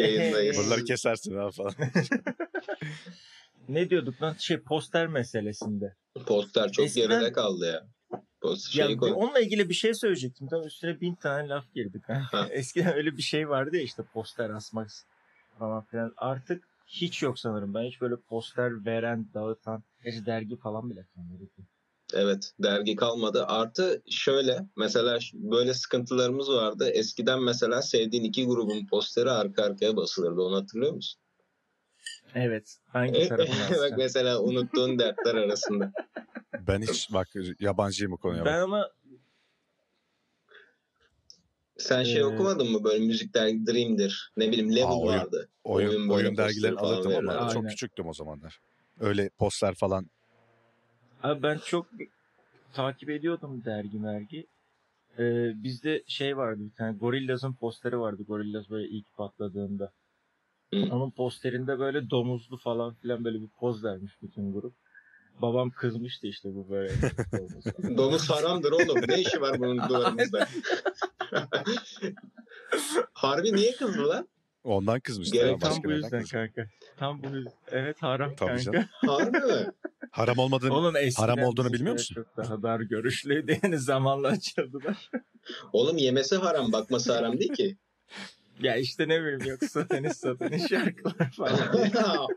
Yayındayız. Buraları kesersin ha falan. ne diyorduk lan? Şey poster meselesinde. Poster çok Eskiden- geride kaldı ya. Poster Ya koy. onunla ilgili bir şey söyleyecektim. Tam üstüne bin tane laf girdi. Ha. Eskiden öyle bir şey vardı ya işte poster asmak falan filan. Artık hiç yok sanırım. Ben hiç böyle poster veren, dağıtan, gerçi dergi falan bile kalmadı. Evet dergi kalmadı. Artı şöyle mesela böyle sıkıntılarımız vardı. Eskiden mesela sevdiğin iki grubun posteri arka arkaya basılırdı. Onu hatırlıyor musun? Evet. Hangi tarafını Bak asacağım? mesela unuttuğun dertler arasında. Ben hiç bak yabancıyım bu konuya. Ben bak. ama Sen şey Ee, okumadın mı böyle müzik dergi Dream'dir. Ne bileyim Level Aa, oyun- vardı. Oyun, oyun oyun, dergilerini alırdım ama verirler. çok Aynen. küçüktüm o zamanlar. Öyle poster falan. Abi ben çok takip ediyordum dergi mergi. Ee, bizde şey vardı bir tane Gorillaz'ın posteri vardı. Gorillaz böyle ilk patladığında. Onun posterinde böyle domuzlu falan filan böyle bir poz vermiş bütün grup. Babam kızmıştı işte bu böyle. domuz. Domuz haramdır oğlum. Ne işi var bunun duvarımızda? Harbi niye kızdı lan? Ondan kızmıştı. Gerek tam başka bu yüzden kanka. Tam bu yüzden. Evet haram Tabii kanka. canım. Harbi mi? Haram olmadığını Oğlum Haram olduğunu bilmiyor musun? Çok daha dar görüşlüydü yani zamanla açıldılar. Oğlum yemesi haram, bakması haram değil ki. ya işte ne bileyim yoksa tenis satanış şarkılar falan.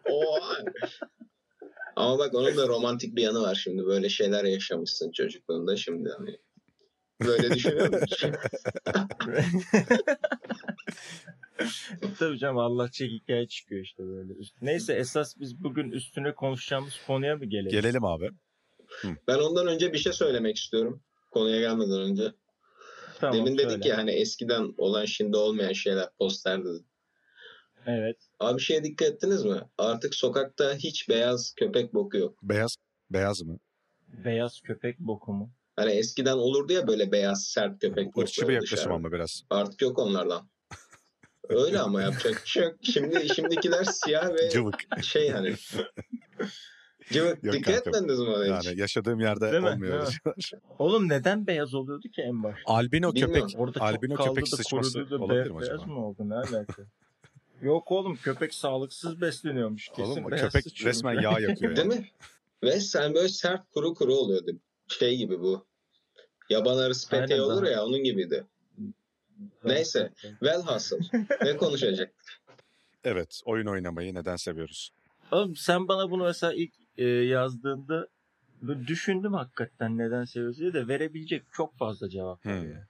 Ama bak onun da romantik bir yanı var şimdi. Böyle şeyler yaşamışsın çocukluğunda şimdi hani. Böyle düşünüyor musun? Tabii canım Allah çek hikaye çıkıyor işte böyle. Neyse esas biz bugün üstüne konuşacağımız konuya mı gelelim? Gelelim abi. ben ondan önce bir şey söylemek istiyorum. Konuya gelmeden önce. Tamam, Demin dedik söyle. ya hani eskiden olan şimdi olmayan şeyler poster dedik. Evet. Abi şeye dikkat ettiniz mi? Artık sokakta hiç beyaz köpek boku yok. Beyaz beyaz mı? Beyaz köpek boku mu? Hani eskiden olurdu ya böyle beyaz sert köpek bokları Uççu bir yaklaşım ama biraz. Artık yok onlardan. Öyle ama yapacak bir şey yok. Şimdi şimdikiler siyah ve Cıvık. şey hani. Cıvık. Yok Dikkat etmediniz mi ona hiç? Yani yaşadığım yerde Değil olmuyor. Oğlum neden beyaz oluyordu ki en başta? Albino Bilmiyorum. köpek. Orada Albino köpek sıçması da olabilir mi beyaz acaba? mı oldu ne alaka? Yok oğlum köpek sağlıksız besleniyormuş. Kesin Oğlum beyaz köpek sıçıyormuş. resmen yağ yakıyor. Değil yani. mi? Ve sen böyle sert kuru kuru oluyordu. Şey gibi bu. Yaban arısı peteği olur ya onun gibiydi. Neyse. Velhasıl. ne konuşacak? Evet oyun oynamayı neden seviyoruz? Oğlum sen bana bunu mesela ilk e, yazdığında böyle düşündüm hakikaten neden seviyorsun diye de verebilecek çok fazla cevap var Hmm. ya.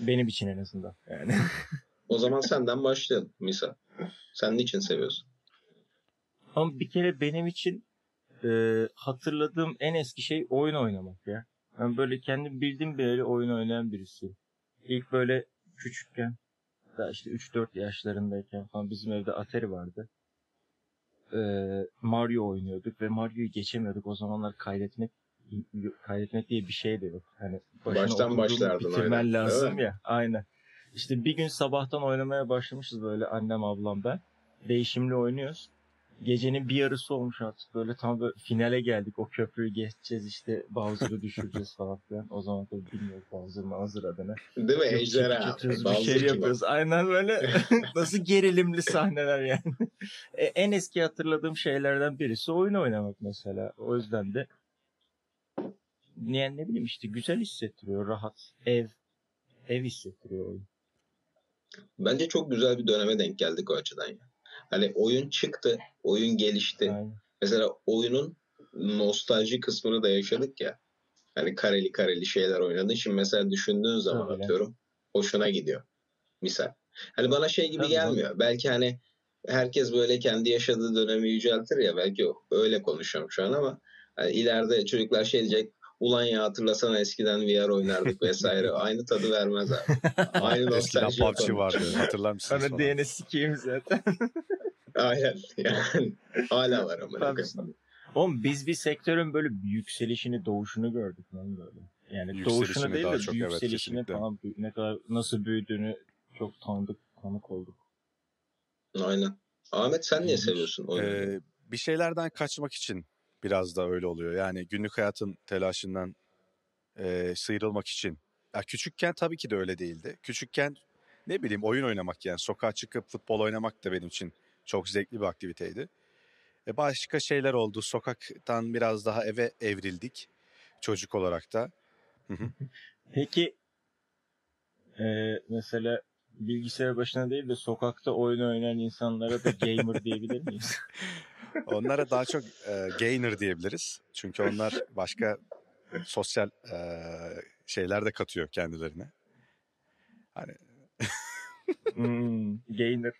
Benim için en azından yani. O zaman senden başlayalım Misa. Sen niçin seviyorsun? Ama bir kere benim için e, hatırladığım en eski şey oyun oynamak ya. Ben böyle kendim bildiğim bileli oyun oynayan birisiyim. İlk böyle küçükken daha işte 3-4 yaşlarındayken falan bizim evde Atari vardı. E, Mario oynuyorduk ve Mario'yu geçemiyorduk. O zamanlar kaydetmek kaydetmek diye bir şey de yok. Hani Baştan başlardın bitirmen aynen, lazım mi? ya. Aynen. İşte bir gün sabahtan oynamaya başlamışız böyle annem ablam ben. Değişimli oynuyoruz. Gecenin bir yarısı olmuş artık böyle tam böyle finale geldik. O köprüyü geçeceğiz işte Bowser'ı düşüreceğiz falan filan. O zaman tabii bilmiyoruz Bowser mı hazır adını. Değil mi? Ejderha. bir şey yapıyoruz. Aynen böyle nasıl gerilimli sahneler yani. E, en eski hatırladığım şeylerden birisi oyun oynamak mesela. O yüzden de yani ne bileyim işte güzel hissettiriyor. Rahat. Ev. Ev hissettiriyor oyun. Bence çok güzel bir döneme denk geldik o açıdan ya. Hani oyun çıktı, oyun gelişti. Aynen. Mesela oyunun nostalji kısmını da yaşadık ya. Hani kareli kareli şeyler oynadın. Şimdi mesela düşündüğün zaman Tabii. atıyorum hoşuna gidiyor. Misal. Hani bana şey gibi Tabii, gelmiyor. Belki hani herkes böyle kendi yaşadığı dönemi yüceltir ya. Belki öyle konuşuyorum şu an ama hani ileride çocuklar şey diyecek. Ulan ya hatırlasana eskiden VR oynardık vesaire. Aynı tadı vermez abi. Aynı Eskiden nostalji PUBG vardı hatırlar mısınız? Sonra falan? diyene sikeyim zaten. Aynen. Yani hala var ama. Oğlum biz bir sektörün böyle yükselişini, doğuşunu gördük lan böyle. Yani Yükselişini doğuşunu değil daha de çok, evet, yükselişini kesinlikle. falan ne kadar nasıl büyüdüğünü çok tanıdık, tanık olduk. Aynen. Ahmet sen niye seviyorsun oyunu? Ee, bir şeylerden kaçmak için biraz da öyle oluyor. Yani günlük hayatın telaşından e, sıyrılmak için. Ya küçükken tabii ki de öyle değildi. Küçükken ne bileyim oyun oynamak yani sokağa çıkıp futbol oynamak da benim için çok zevkli bir aktiviteydi. E başka şeyler oldu. Sokaktan biraz daha eve evrildik çocuk olarak da. Hı hı. Peki e, mesela bilgisayar başına değil de sokakta oyun oynayan insanlara da gamer diyebilir miyiz? Onlara daha çok e, gainer diyebiliriz. Çünkü onlar başka sosyal e, şeyler de katıyor kendilerine. Hani Hmm, gainer.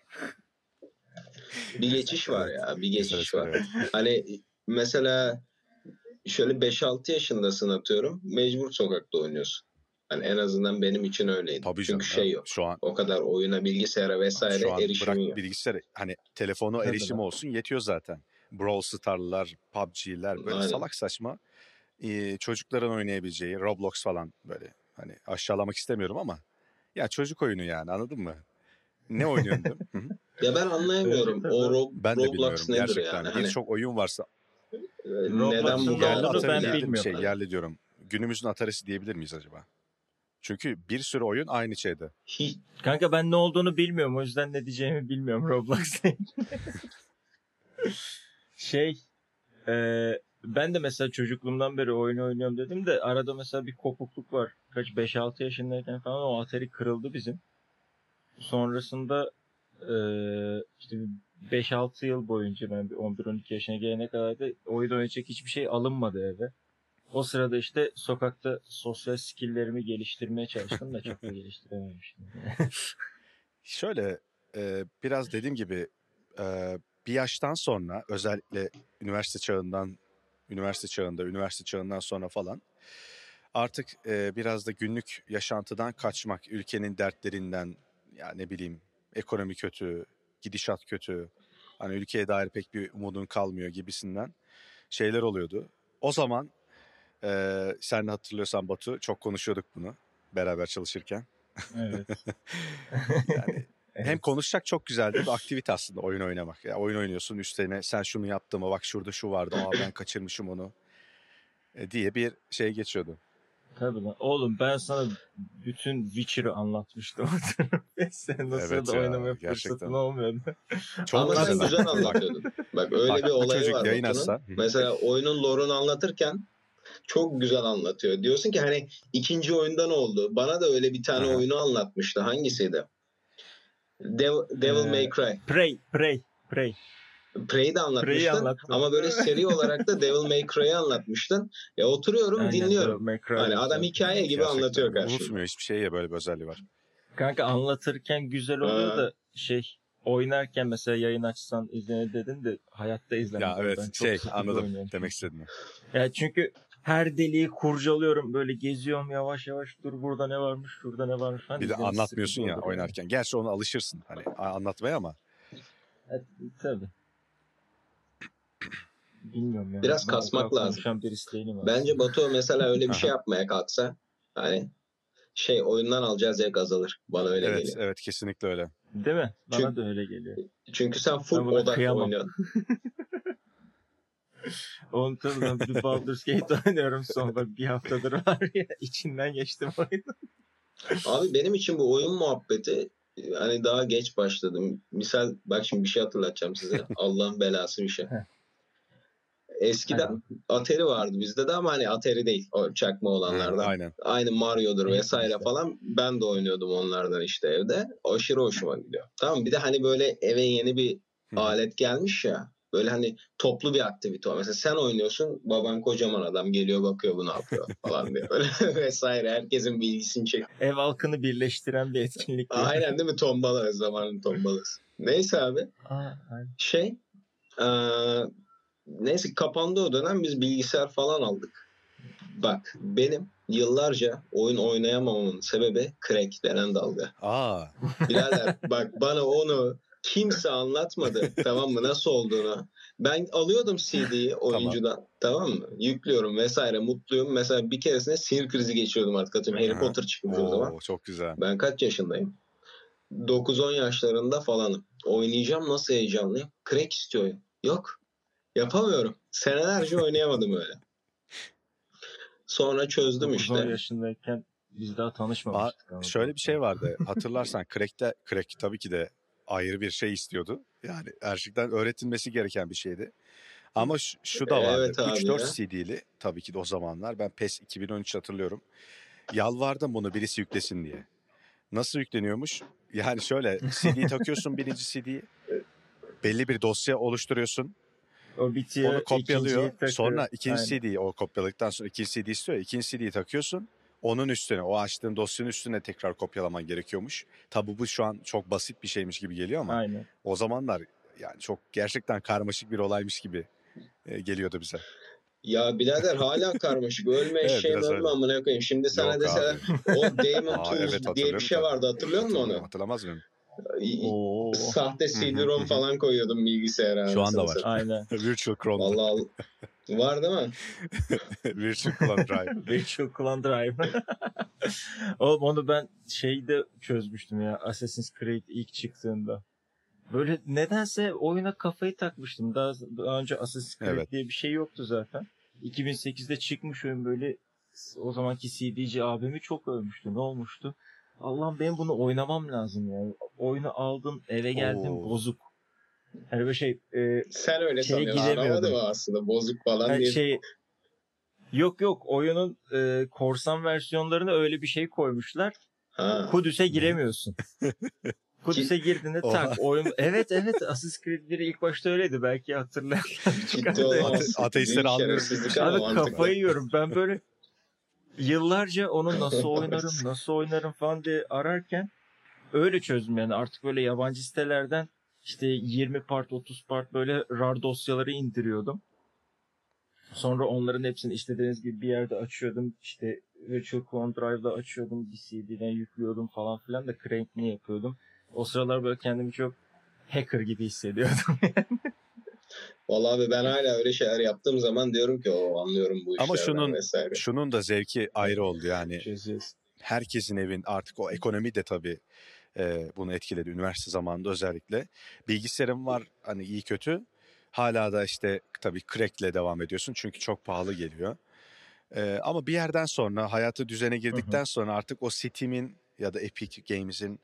Bir geçiş var ya. Bir geçiş var. Hani mesela şöyle 5-6 yaşındasın atıyorum. Mecbur sokakta oynuyorsun. Hani en azından benim için öyleydi. Tabii canım. Çünkü şey ya. yok. Şu an O kadar oyuna, bilgisayara vesaire şu an erişimin bırak yok. bilgisayar hani telefonu lan. olsun yetiyor zaten. Brawl Star'lar, PUBG'ler böyle Aynen. salak saçma e, çocukların oynayabileceği Roblox falan böyle hani aşağılamak istemiyorum ama ya çocuk oyunu yani anladın mı? Ne oynuyorsun? Ya ben anlayamıyorum. O. Rob, ben de Roblox bilmiyorum nedir gerçekten. yani? Hani, Birçok oyun varsa e, Roblox'un neden bu yerli olduğunu kadar ben Atari popüler? diyebilir mi? şey bilmiyorum. yerli diyorum. Günümüzün Atari'si diyebilir miyiz acaba? Çünkü bir sürü oyun aynı şeyde. Kanka ben ne olduğunu bilmiyorum. O yüzden ne diyeceğimi bilmiyorum Roblox'ta. şey e, ben de mesela çocukluğumdan beri oyun oynuyorum dedim de arada mesela bir kopukluk var. Kaç 5-6 yaşındayken falan o Atari kırıldı bizim. Sonrasında e, işte 5-6 yıl boyunca ben bir 11-12 yaşına gelene kadar da oyun oynayacak hiçbir şey alınmadı eve. O sırada işte sokakta sosyal skilllerimi geliştirmeye çalıştım da çok da geliştirememiştim. Şöyle biraz dediğim gibi bir yaştan sonra özellikle üniversite çağından üniversite çağında üniversite çağından sonra falan artık biraz da günlük yaşantıdan kaçmak ülkenin dertlerinden ya ne bileyim ekonomi kötü gidişat kötü hani ülkeye dair pek bir umudun kalmıyor gibisinden şeyler oluyordu. O zaman e, sen de hatırlıyorsan Batu çok konuşuyorduk bunu beraber çalışırken. evet. Yani hem konuşacak çok güzel bir aktivite aslında oyun oynamak. Ya oyun oynuyorsun üstüne sen şunu yaptın mı bak şurada şu vardı aa ben kaçırmışım onu e, diye bir şey geçiyordu. Tabii lan. Oğlum ben sana bütün Witcher'ı anlatmıştım. Sen nasıl Evet da ya, oynamaya gerçekten. fırsatın olmuyordu. Çok Ama sen güzel. anlatıyordun. Bak öyle Bak, bir çocuk var yayın Hı. Mesela oyunun lore'unu anlatırken çok güzel anlatıyor. Diyorsun ki hani ikinci oyunda ne oldu? Bana da öyle bir tane Aha. oyunu anlatmıştı. Hangisiydi? Devil, Devil Ee, May Cry. Prey, Prey, Prey. Prey'i de anlatmıştın. ama böyle seri olarak da Devil May Cry'ı anlatmıştın. Ya oturuyorum Aynen, dinliyorum. Hani adam hikaye gibi Gerçekten anlatıyor karşımda. Unutmuyor hiçbir şey ya böyle bir özelliği var. Kanka anlatırken güzel oluyor da şey oynarken mesela yayın açsan izlenir dedin de hayatta izlemem. Ya Ben evet çok şey anladım oynuyorum. demek istediğini. Ya çünkü her deliği kurcalıyorum böyle geziyorum yavaş yavaş dur burada ne varmış şurada ne varmış falan. Bir de anlatmıyorsun ya oynarken. Gerçi ona alışırsın hani anlatmaya ama. Evet, tabii. Bilmiyorum ya. Biraz Ben kasmak lazım. Birisi değilim Bence Batu mesela öyle bir şey yapmaya kalksa hani şey oyundan alacağı zevk azalır. Bana öyle evet geliyor. evet kesinlikle öyle. Değil mi? Bana Çünkü- da öyle geliyor. Çünkü sen full Ben buna odak kıyamam. oynuyorsun. Oğlum tabii ben bir Baldur's Gate oynuyorum son bak bir haftadır var ya içinden geçtim oyunu. Abi benim için bu oyun muhabbeti hani daha geç başladım. Misal bak şimdi bir şey hatırlatacağım size. Allah'ın belası bir şey. Eskiden Atari vardı bizde de ama hani Atari değil. O çakma Hı, olanlardan. aynen. Aynı Mario'dur vesaire işte. falan. Ben de oynuyordum onlardan işte evde. Aşırı hoşuma gidiyor. Tamam bir de hani böyle eve yeni bir Hı. alet gelmiş ya. Böyle hani toplu bir aktivite o. Mesela sen oynuyorsun, baban kocaman adam geliyor bakıyor bu ne yapıyor falan diye. Böyle vesaire herkesin bilgisini çek. Ev halkını birleştiren bir etkinlik. Aynen değil mi? Tombala zamanın tombalası. Neyse abi. Aa, aynen. Şey eee, neyse kapandı o dönem biz bilgisayar falan aldık. Bak benim yıllarca oyun oynayamamamın sebebi crack denen dalga. Aa Birader bak bana onu kimse anlatmadı tamam mı nasıl olduğunu. Ben alıyordum CD'yi oyuncudan tamam. mı? Yüklüyorum vesaire mutluyum. Mesela bir keresinde sinir krizi geçiriyordum artık atıyorum. Harry. Potter çıkmış o zaman. çok güzel. Ben kaç yaşındayım? 9-10 yaşlarında falanım. Oynayacağım nasıl heyecanlıyım. Crack istiyor. Yok. Yapamıyorum. Senelerce oynayamadım öyle. Sonra çözdüm 9-10 işte. yaşındayken Biz daha tanışmamıştık. ama. Şöyle bir şey vardı. Hatırlarsan Crack'te Crack tabii ki de ayrı bir şey istiyordu. Yani gerçekten öğretilmesi gereken bir şeydi. Ama şu, şu da vardı. Evet abi 3-4 ya. CD'li tabii ki de o zamanlar. Ben PES 2013 hatırlıyorum. Yalvardım bunu birisi yüklesin diye. Nasıl yükleniyormuş? Yani şöyle CD takıyorsun birinci CD'yi. Belli bir dosya oluşturuyorsun. O bitiyor. Onu kopyalıyor. Sonra ikinci Aynen. CD'yi o kopyaladıktan sonra ikinci CD istiyor. İkinci CD'yi takıyorsun. Onun üstüne, o açtığın dosyanın üstüne tekrar kopyalaman gerekiyormuş. Tabi bu şu an çok basit bir şeymiş gibi geliyor ama Aynen. o zamanlar yani çok gerçekten karmaşık bir olaymış gibi e, geliyordu bize. Ya birader hala karmaşık. Ölme Evet, biraz ölme amına koyayım. Şimdi sana Yok deseler abi. o Damon Tools evet, diye bir şey vardı hatırlıyor musun onu? Hatırlamaz mıyım? Oo. Sahte CD-ROM falan koyuyordum bilgisayara. Şu anda var. satayım. Aynen. Virtual Chrome'da. Vallahi var değil mi? Virtual Clone Drive. Virtual Clone Drive. Oğlum onu ben şeyde çözmüştüm ya. Assassin's Creed ilk çıktığında. Böyle nedense oyuna kafayı takmıştım. Daha, daha önce Assassin's Creed Evet. diye bir şey yoktu zaten. 2008'de çıkmış oyun böyle o zamanki CD'ci abimi çok övmüştü. Ne olmuştu? Allah'ım benim bunu oynamam lazım ya. Oyunu aldım eve geldim Oo. bozuk. Yani böyle şey e, Sen öyle Şeye sanıyorsun. Anlamadım aslında. Bozuk falan Yani değil. şey yok yok oyunun e, korsan versiyonlarına öyle bir şey koymuşlar. Ha. Kudüs'e giremiyorsun. Kudüs'e girdiğinde Oha. tak oyun evet evet Assassin's Creed 1 ilk başta öyleydi belki hatırlayanlar Ciddi. Ate- ateistleri ama Abi kafayı yiyorum. Ben böyle yıllarca onu nasıl oynarım, nasıl oynarım falan diye ararken öyle çözdüm yani. Artık böyle yabancı sitelerden işte 20 part, 30 part böyle RAR dosyaları indiriyordum. Sonra onların hepsini istediğiniz gibi bir yerde açıyordum. İşte Virtual Clone Drive'da açıyordum. DCD'den yüklüyordum falan filan da crank'ini yapıyordum. O sıralar böyle kendimi çok hacker gibi hissediyordum. Vallahi abi ben hala öyle şeyler yaptığım zaman diyorum ki o anlıyorum bu Ama işlerden şunun- vesaire. Şunun da zevki ayrı oldu yani. Herkesin evin artık o ekonomi de tabii e, bunu etkiledi üniversite zamanında özellikle. Bilgisayarım var hani iyi kötü. Hala da işte tabii crack'le devam ediyorsun çünkü çok pahalı geliyor. E, ama bir yerden sonra hayatı düzene girdikten sonra artık o Steam'in ya da Epic Games'in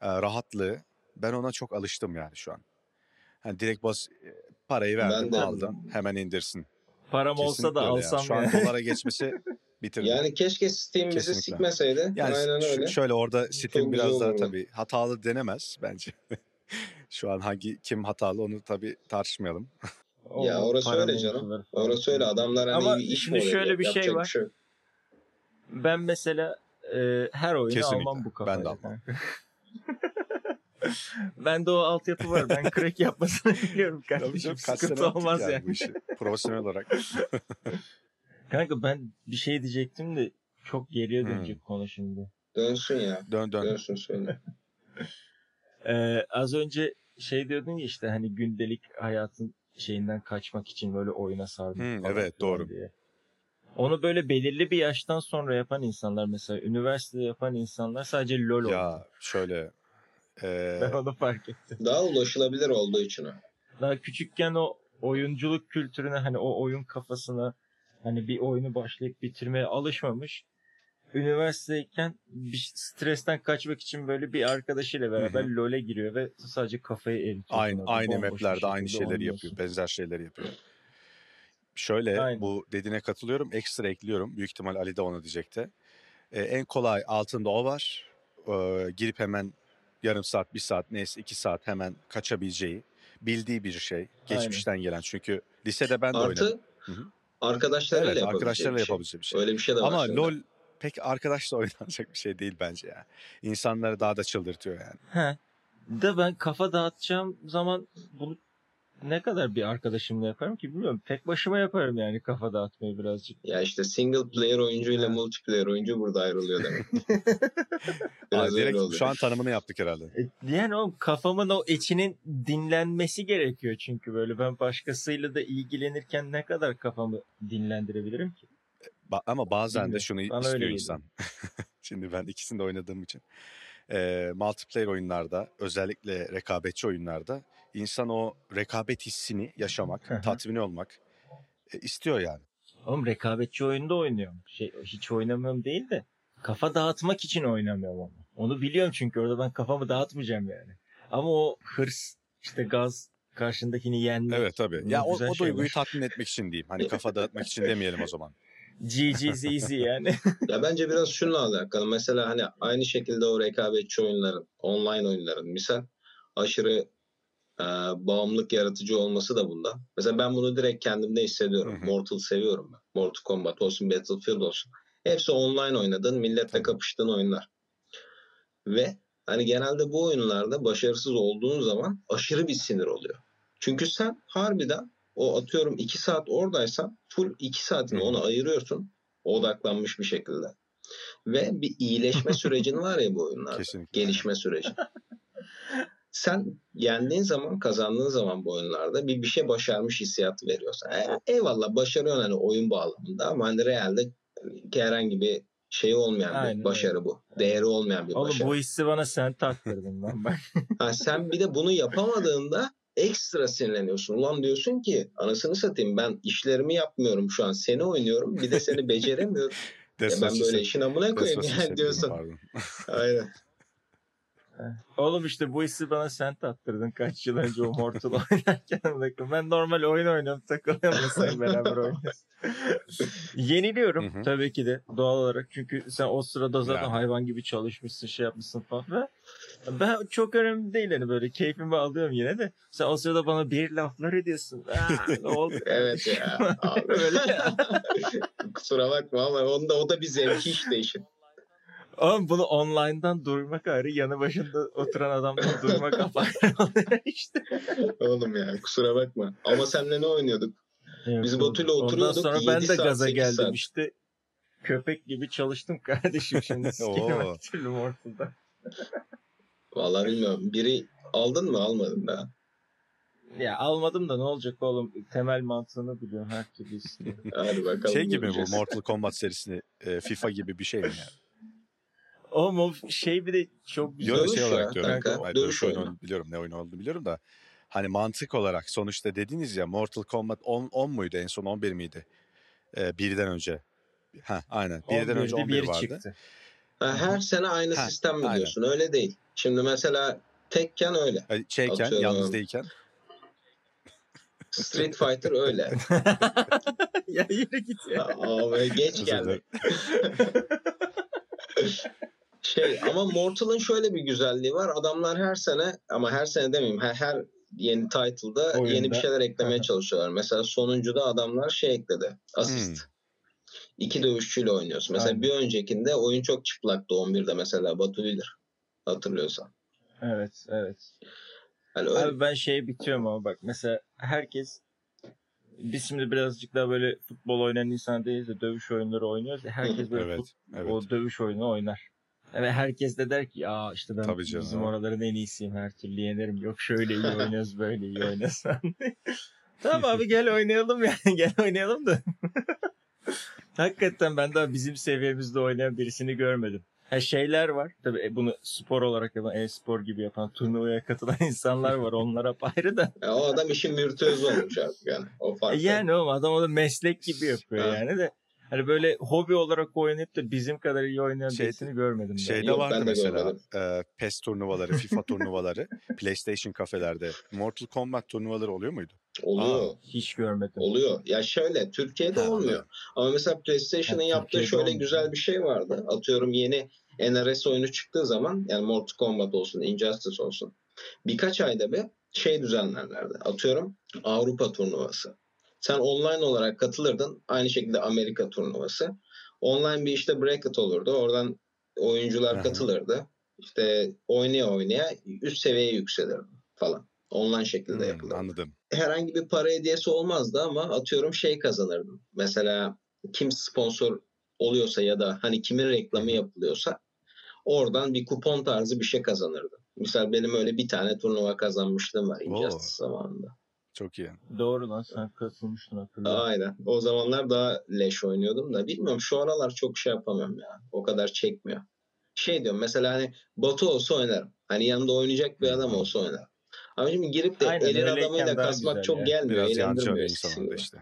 e, rahatlığı ben ona çok alıştım yani şu an. Hani direkt bas parayı Ben verdim de. aldım hemen indirsin. Param olsa Kesinlikle da öyle ya. alsam Şu an dolara geçmesi bitirdi. Yani keşke Steam bizi Kesinlikle. sikmeseydi. Yani Aynen ş- öyle. şöyle orada Steam Çok biraz daha tabii hatalı denemez bence. Şu an hangi kim hatalı onu tabii tartışmayalım. Ya orası öyle canım. Orası öyle adamlar hani Ama iş şimdi şöyle bir şey yapacak var. şey. Ben mesela e, her oyunu Kesinlikle. almam bu kafayla. Ben de almam. Bende o altyapı var. Ben crack yapmasını biliyorum Tabii kardeşim. canım, kaç sene Sıkıntı olmaz yani yani. bu işi. Profesyonel olarak. Kanka ben bir şey diyecektim de çok geriye Hmm. dönecek konu şimdi. Dönsün ya. Dön dön. Dönsün söyle. Ee, az önce şey diyordun ya işte hani gündelik hayatın şeyinden kaçmak için böyle oyuna sardım. Hmm, evet, doğru. Diye. Onu böyle belirli bir yaştan sonra yapan insanlar mesela üniversitede yapan insanlar sadece LoL oynuyor. Ya şöyle e, Ben onu fark ettim. Daha ulaşılabilir olduğu için o. Daha küçükken o oyunculuk kültürüne hani o oyun kafasına hani bir oyunu başlayıp bitirmeye alışmamış. Üniversiteyken bir stresten kaçmak için böyle bir arkadaşıyla beraber LoL'e giriyor ve sadece kafayı eritiyor. aynı aynı Bomboş maplerde aynı şeyleri oynuyorsun. yapıyor. Benzer şeyleri yapıyor. Şöyle Aynen. bu dediğine katılıyorum. Ekstra ekliyorum. Büyük ihtimal Ali de ona diyecekti. E, en kolay altında o var. E, girip hemen yarım saat, bir saat neyse iki saat hemen kaçabileceği bildiği bir şey. Geçmişten gelen. Çünkü lisede ben de oynadım. Artı Hı hı. arkadaşlarıyla Evet yapabileceği arkadaşlarla bir şey. yapabileceği bir şey. Öyle bir şey de var. Ama şimdi. LoL pek arkadaşla oynanacak bir şey değil bence ya. İnsanları daha da çıldırtıyor yani. He. De ben kafa dağıtacağım zaman bunu ne kadar bir arkadaşımla yaparım ki bilmiyorum. Tek başıma yaparım yani kafa dağıtmayı birazcık. Ya işte single player oyuncu ile multiplayer oyuncu burada ayrılıyor demek. Aa, Biraz öyle direkt şu an tanımını yaptık herhalde. E, Yani o kafamın o içinin dinlenmesi gerekiyor çünkü böyle ben başkasıyla da ilgilenirken ne kadar kafamı dinlendirebilirim ki? Ba- ama bazen de Bilmiyorum. şunu Bana istiyor insan. Şimdi ben ikisini de oynadığım için. Ee, multiplayer oyunlarda özellikle rekabetçi oyunlarda insan o rekabet hissini yaşamak, Hı hı. tatmin olmak e, istiyor yani. Oğlum rekabetçi oyunda oynuyorum. Şey, hiç oynamıyorum değil de kafa dağıtmak için oynamıyorum ama. Onu biliyorum çünkü orada ben kafamı dağıtmayacağım yani. Ama o hırs, işte gaz, karşındakini yenmek. Evet tabii. Ya o, o duyguyu tatmin etmek için diyeyim. Hani kafa dağıtmak için demeyelim o zaman. Easy yani. Ya bence biraz şununla alakalı. Mesela hani aynı şekilde o rekabetçi oyunların, online oyunların misal aşırı e, bağımlılık yaratıcı olması da bundan. Mesela ben bunu direkt kendimde hissediyorum. Hı hı. Mortal seviyorum ben. Mortal Kombat olsun, Battlefield olsun. Hepsi online oynadığın, milletle kapıştığın oyunlar. Ve hani genelde bu oyunlarda başarısız olduğun zaman aşırı bir sinir oluyor. Çünkü sen harbiden o atıyorum 2 saat oradaysan full 2 saatini ona ayırıyorsun. Odaklanmış bir şekilde. Ve bir iyileşme sürecin var ya bu oyunlarda. Kesinlikle. Gelişme süreci. Sen yendiğin zaman, kazandığın zaman bu oyunlarda bir bir şey başarmış hissiyatı veriyorsun. E, eyvallah başarıyorsun hani oyun bağlamında ama hani realde herhangi bir şey olmayan Aynen bir başarı bu. Değeri olmayan bir Oğlum başarı. bu hissi bana sen taktırdın lan bak. Ha, sen bir de bunu yapamadığında ekstra sinirleniyorsun. Ulan diyorsun ki anasını satayım ben işlerimi yapmıyorum şu an. Seni oynuyorum bir de seni beceremiyorum. Ya ben böyle işin amına koyayım yani diyorsun. pardon. Aynen. Oğlum işte bu hissi bana sen tattırdın kaç yıl önce o Mortal oynarken. Ben normal oyun oynuyorum takılıyorum da sen beraber oynuyorsun. Yeniliyorum Hı hı. tabii ki de doğal olarak. Çünkü sen o sırada zaten Yani. hayvan gibi çalışmışsın şey yapmışsın falan. Ve ben çok önemli değil hani böyle keyfimi alıyorum yine de. Sen o sırada bana bir laflar ediyorsun. Aa, ne oldu? Evet ya. Abi. Böyle. Kusura bakma ama onda o da bir zevki işte işin. Oğlum bunu online'dan duymak ayrı yanı başında oturan adamdan duymak apayrı oluyor işte. Oğlum ya kusura bakma. Ama seninle ne oynuyorduk? Biz Evet, Batu'yla Ondan oturuyorduk, sonra yedi ben de saat, gaza geldim saat. işte. Köpek gibi çalıştım kardeşim şimdi. Sikeyim Oo. Vallahi bilmiyorum. Biri aldın mı almadın da. Ya almadım da ne olacak oğlum? Temel mantığını biliyorum her türlü istiyorum. Hadi bakalım. Şey gibi bu göreceğiz. Mortal Kombat serisini e, FIFA gibi bir şey mi yani? Oğlum o şey bir de çok güzel. Yok şey ya, olarak diyorum. kanka, dövüş dövüş oyunu biliyorum. Ne oyunu olduğunu biliyorum da. Hani mantık olarak sonuçta dediniz ya Mortal Kombat 10, 10 muydu en son 11 miydi? Ee, birden önce. Ha aynen. Birden önce 11'de 11 biri vardı. çıktı. Her sene aynı Ha, sistem mi aynen. diyorsun? Öyle değil. Şimdi mesela tekken öyle. Şeyken Atıyorum. yalnız değilken. Street Fighter öyle. ya yürü git ya. Abi geç geldi. Şey ama Mortal'ın şöyle bir güzelliği var. Adamlar her sene ama her sene demeyeyim her, her yeni title'da Oyunda. yeni bir şeyler eklemeye çalışıyorlar. Mesela sonuncuda adamlar şey ekledi. Asist. Hmm. İki dövüşçüyle oynuyorsun. Mesela Aynen. bir öncekinde oyun çok çıplaktı 11'de mesela Batu bilir. Hatırlıyorsan. Evet evet. Hani öyle Abi ben şeye bitiyorum ama bak mesela herkes biz şimdi birazcık daha böyle futbol oynayan insan değiliz de dövüş oyunları oynuyoruz. Herkes böyle Evet. fut- Evet. o dövüş oyunu oynar. Ve herkes de der ki ya işte ben Tabii canım, bizim evet. oraların en iyisiyim her türlü yenerim. Yok şöyle iyi oynuyoruz böyle iyi oynuyoruz. tamam abi gel oynayalım yani gel oynayalım da. Hakikaten ben daha bizim seviyemizde oynayan birisini görmedim. Ha şeyler var. Tabii e, bunu spor olarak yapan, e-spor gibi yapan, turnuvaya katılan insanlar var. Onlar apayrı da. Ya o adam işin virtüözü olmuş artık yani. O E farklı. yani oğlum adam onu meslek gibi yapıyor Ha. yani de. Hani böyle hobi olarak oynayıp da bizim kadar iyi oynayan Şey- birisini görmedim ben. Şeyde Yok, vardı mesela görmedim. e, PES turnuvaları, FIFA turnuvaları, PlayStation kafelerde. Mortal Kombat turnuvaları oluyor muydu? Oluyor. Hiç görmedim. Oluyor. Ya şöyle Türkiye'de Ha, olmuyor. Ama mesela PlayStation'ın Ha, yaptığı Türkiye'de şöyle olmuyor. güzel bir şey vardı. Atıyorum yeni NRS oyunu çıktığı zaman yani Mortal Kombat olsun, Injustice olsun. Birkaç ayda bir şey düzenlerlerdi. Atıyorum Avrupa turnuvası. Sen online olarak katılırdın. Aynı şekilde Amerika turnuvası. Online bir işte bracket olurdu. Oradan oyuncular katılırdı. İşte oynaya oynaya üst seviyeye yükselirdi falan. Online şekilde Hmm, yapılırdı anladım. Herhangi bir para hediyesi olmazdı ama atıyorum şey kazanırdım. Mesela kim sponsor oluyorsa ya da hani kimin reklamı yapılıyorsa oradan bir kupon tarzı bir şey kazanırdım. Misal benim öyle bir tane turnuva kazanmışlığım var Injustice zamanında. Çok iyi. Doğru lan sen katılmıştın hatırlıyorum. Aynen. O zamanlar daha leş oynuyordum da bilmiyorum şu aralar çok şey yapamıyorum ya. O kadar çekmiyor. Şey diyorum mesela hani Batu olsa oynarım. Hani yanında oynayacak bir adam olsa oynarım. Ama şimdi girip de Aynen, elin adamıyla kasmak çok ya. gelmiyor. Biraz yancı eğlendirmiyor gibi. işte.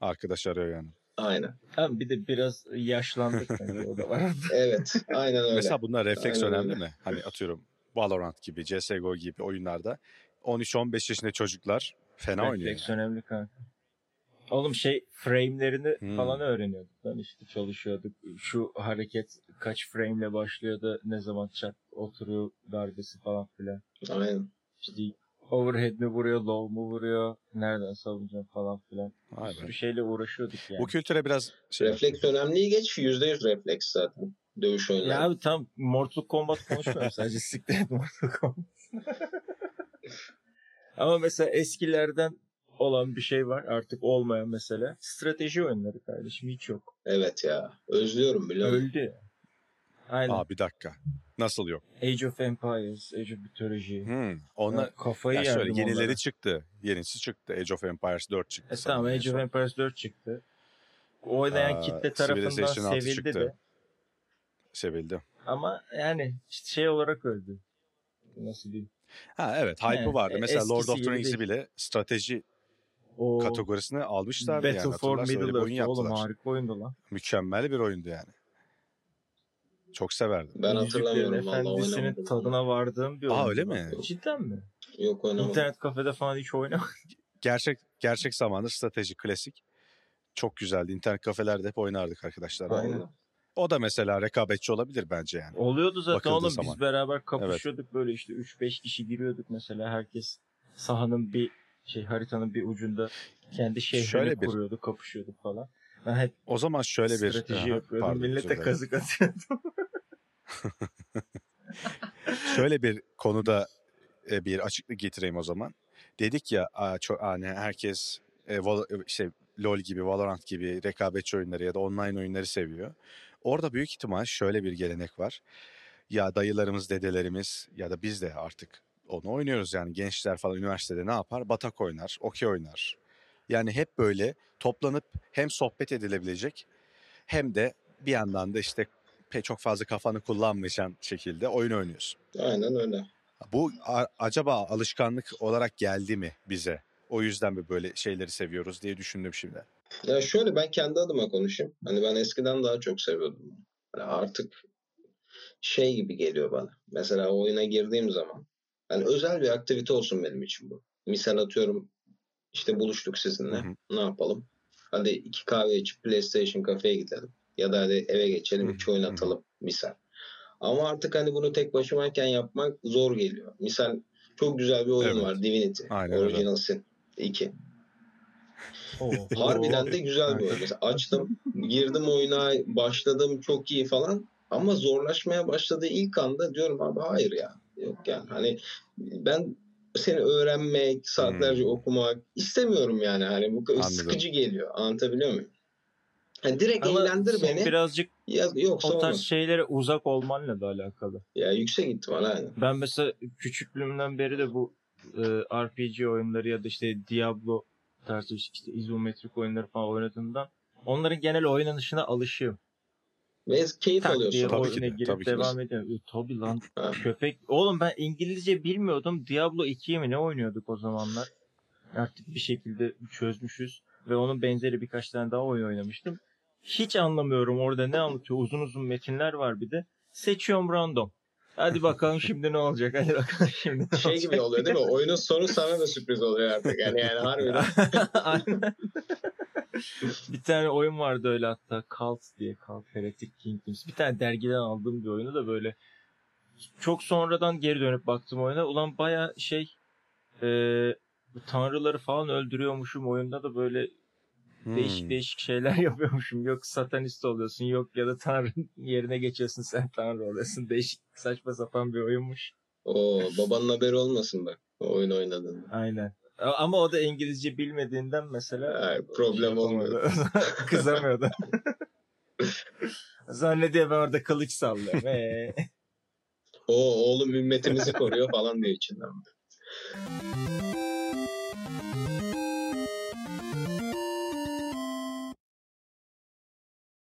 Arkadaş arıyor yani. Aynen. Abi bir de biraz yaşlandık o da var. Evet. Aynen öyle. Mesela bunlar refleks Aynen önemli öyle. mi? Hani atıyorum Valorant gibi, CSGO gibi oyunlarda 13-15 yaşında çocuklar fena oynuyor. Refleks önemli kanka. Oğlum şey frame'lerini Hmm. falan öğreniyorduk lan işte çalışıyorduk. Şu hareket kaç frame'le başlıyordu, ne zaman çat oturuyor darbesi falan filan. Aynen. İşte overhead mi vuruyor, low mu vuruyor, nereden savunacağım falan filan. Vay Bir sürü şeyle uğraşıyorduk yani. Bu kültüre biraz şey Refleks önemliyi geç. %100 refleks zaten. Dövüş oyunları. Ya abi tam Mortal Kombat konuşmuyorum sadece siktir et Mortal Kombat. Ama mesela eskilerden olan bir şey var artık olmayan mesela. Strateji oyunları kardeşim hiç yok. Evet ya. Özlüyorum biliyor musun? Öldü ya. Aynen. Aa bir dakika. Nasıl yok? Age of Empires, Age of Mythology. Hmm. Onlar Ha, kafayı ya yerdim şöyle yenileri onlara. çıktı. Yenisi çıktı. Age of Empires 4 çıktı. E tamam Age of. Empires 4 çıktı. Oynayan Aa, kitle tarafından Civilization 6 sevildi çıktı. de. Sevildi. Ama yani işte şey olarak öldü. Nasıl diyeyim? Ha evet hype'ı Evet, vardı. Mesela Lord of the Rings'i bile strateji O kategorisine almışlardı Battle yani. for Hatırlarsın öyle bir Middle oyun Earth oğlum harika oyundu lan. Mükemmel bir oyundu yani. Çok severdim. Ben Yüzüklerin hatırlamıyorum valla Efendisi'nin tadına vardığım bir. Aa öyle mi? Cidden mi? Yok oynamadım. İnternet kafede falan hiç oynamadım. Gerçek gerçek zamanlı strateji klasik. Çok güzeldi. İnternet kafelerde hep oynardık arkadaşlar. Aynen. O da mesela rekabetçi olabilir bence yani. Oluyordu zaten Bakıldığı oğlum zaman. biz beraber kapışıyorduk böyle işte 3-5 kişi giriyorduk mesela herkes sahanın bir şey haritanın bir ucunda kendi şehrini Şöyle bir- kuruyordu kapışıyorduk falan. Ben hep O zaman şöyle bir strateji Aha, yapıyordum pardon, millete kazık atıyordum. Şöyle bir konuda e, bir açıklık getireyim o zaman. Dedik ya hani herkes e, Val- işte LoL gibi, Valorant gibi rekabetçi oyunları ya da online oyunları seviyor. Orada büyük ihtimal şöyle bir gelenek var. Ya dayılarımız, dedelerimiz ya da biz de artık onu oynuyoruz yani gençler falan üniversitede ne yapar? Batak oynar, okey oynar. Yani hep böyle toplanıp hem sohbet edilebilecek hem de bir yandan da işte pek çok fazla kafanı kullanmayacağın şekilde oyun oynuyorsun. Aynen öyle. Bu a- acaba alışkanlık olarak geldi mi bize? O yüzden mi böyle şeyleri seviyoruz diye düşündüm şimdi. Ya şöyle ben kendi adıma konuşayım. Hani ben eskiden daha çok seviyordum. Hani artık şey gibi geliyor bana. Mesela oyuna girdiğim zaman hani özel bir aktivite olsun benim için bu. Misal atıyorum işte buluştuk sizinle. Hı hı. Ne yapalım? Hadi iki kahve içip PlayStation kafeye gidelim. Ya da hadi eve geçelim Hı hı, üç oyun hı hı. atalım misal. Ama artık hani bunu tek başımayken yapmak zor geliyor. Misal çok güzel bir oyun Evet. var Divinity. Aynen. Original Sin 2. Oo. Harbiden de güzel bir oyun. Mesela açtım, girdim oyuna, başladım çok iyi falan. Ama zorlaşmaya başladığı ilk anda diyorum abi hayır ya. Yok yani hani ben seni öğrenmek, saatlerce Hmm. okumak istemiyorum yani. Hani bu Anladım. sıkıcı geliyor. Anlatabiliyor muyum? Hani direkt Ama eğlendir sen beni. birazcık Ya, yoksa o tarz olmaz. şeylere uzak olmanla da alakalı. Ya yüksek ihtimal aynen. Ben mesela küçüklüğümden beri de bu e, RPG oyunları ya da işte Diablo tarzı işte izometrik oyunları falan oynadığımdan onların genel oynanışına alışığım. Ve keyif Tak alıyorsun. Tabii ki oyuna de, girip tabii ki de. devam ediyorum. E, tabii lan Ha. köpek. Oğlum ben İngilizce bilmiyordum. Diablo 2'yi mi ne oynuyorduk o zamanlar? Artık bir şekilde çözmüşüz. Ve onun benzeri birkaç tane daha oyun oynamıştım. Hiç anlamıyorum orada ne anlatıyor. Uzun uzun metinler var bir de. Seçiyorum random. Hadi bakalım şimdi ne olacak? Hadi bakalım şimdi ne Şey olacak? gibi oluyor değil mi? Oyunun sonu sana da sürpriz oluyor artık. Yani, yani harbiden. Aynen. bir tane oyun vardı öyle hatta Cult diye Cult Heretic Kingdoms. Bir tane dergiden aldığım bir oyunu da böyle çok sonradan geri dönüp baktım oyuna. Ulan baya şey e, bu tanrıları falan öldürüyormuşum oyunda da böyle Hmm. değişik değişik şeyler yapıyormuşum. Yok satanist oluyorsun yok ya da tanrının yerine geçiyorsun sen tanrı oluyorsun. Değişik saçma sapan bir oyunmuş. Oo, babanın haberi olmasın bak. O oyun oynadığında. Aynen. Ama o da İngilizce bilmediğinden mesela Ha, problem şey olmuyor. yapamadı. Kızamıyordu. Zannediyor ben orada kılıç sallıyorum. Ee, O oğlum ümmetimizi koruyor falan diyor içinden.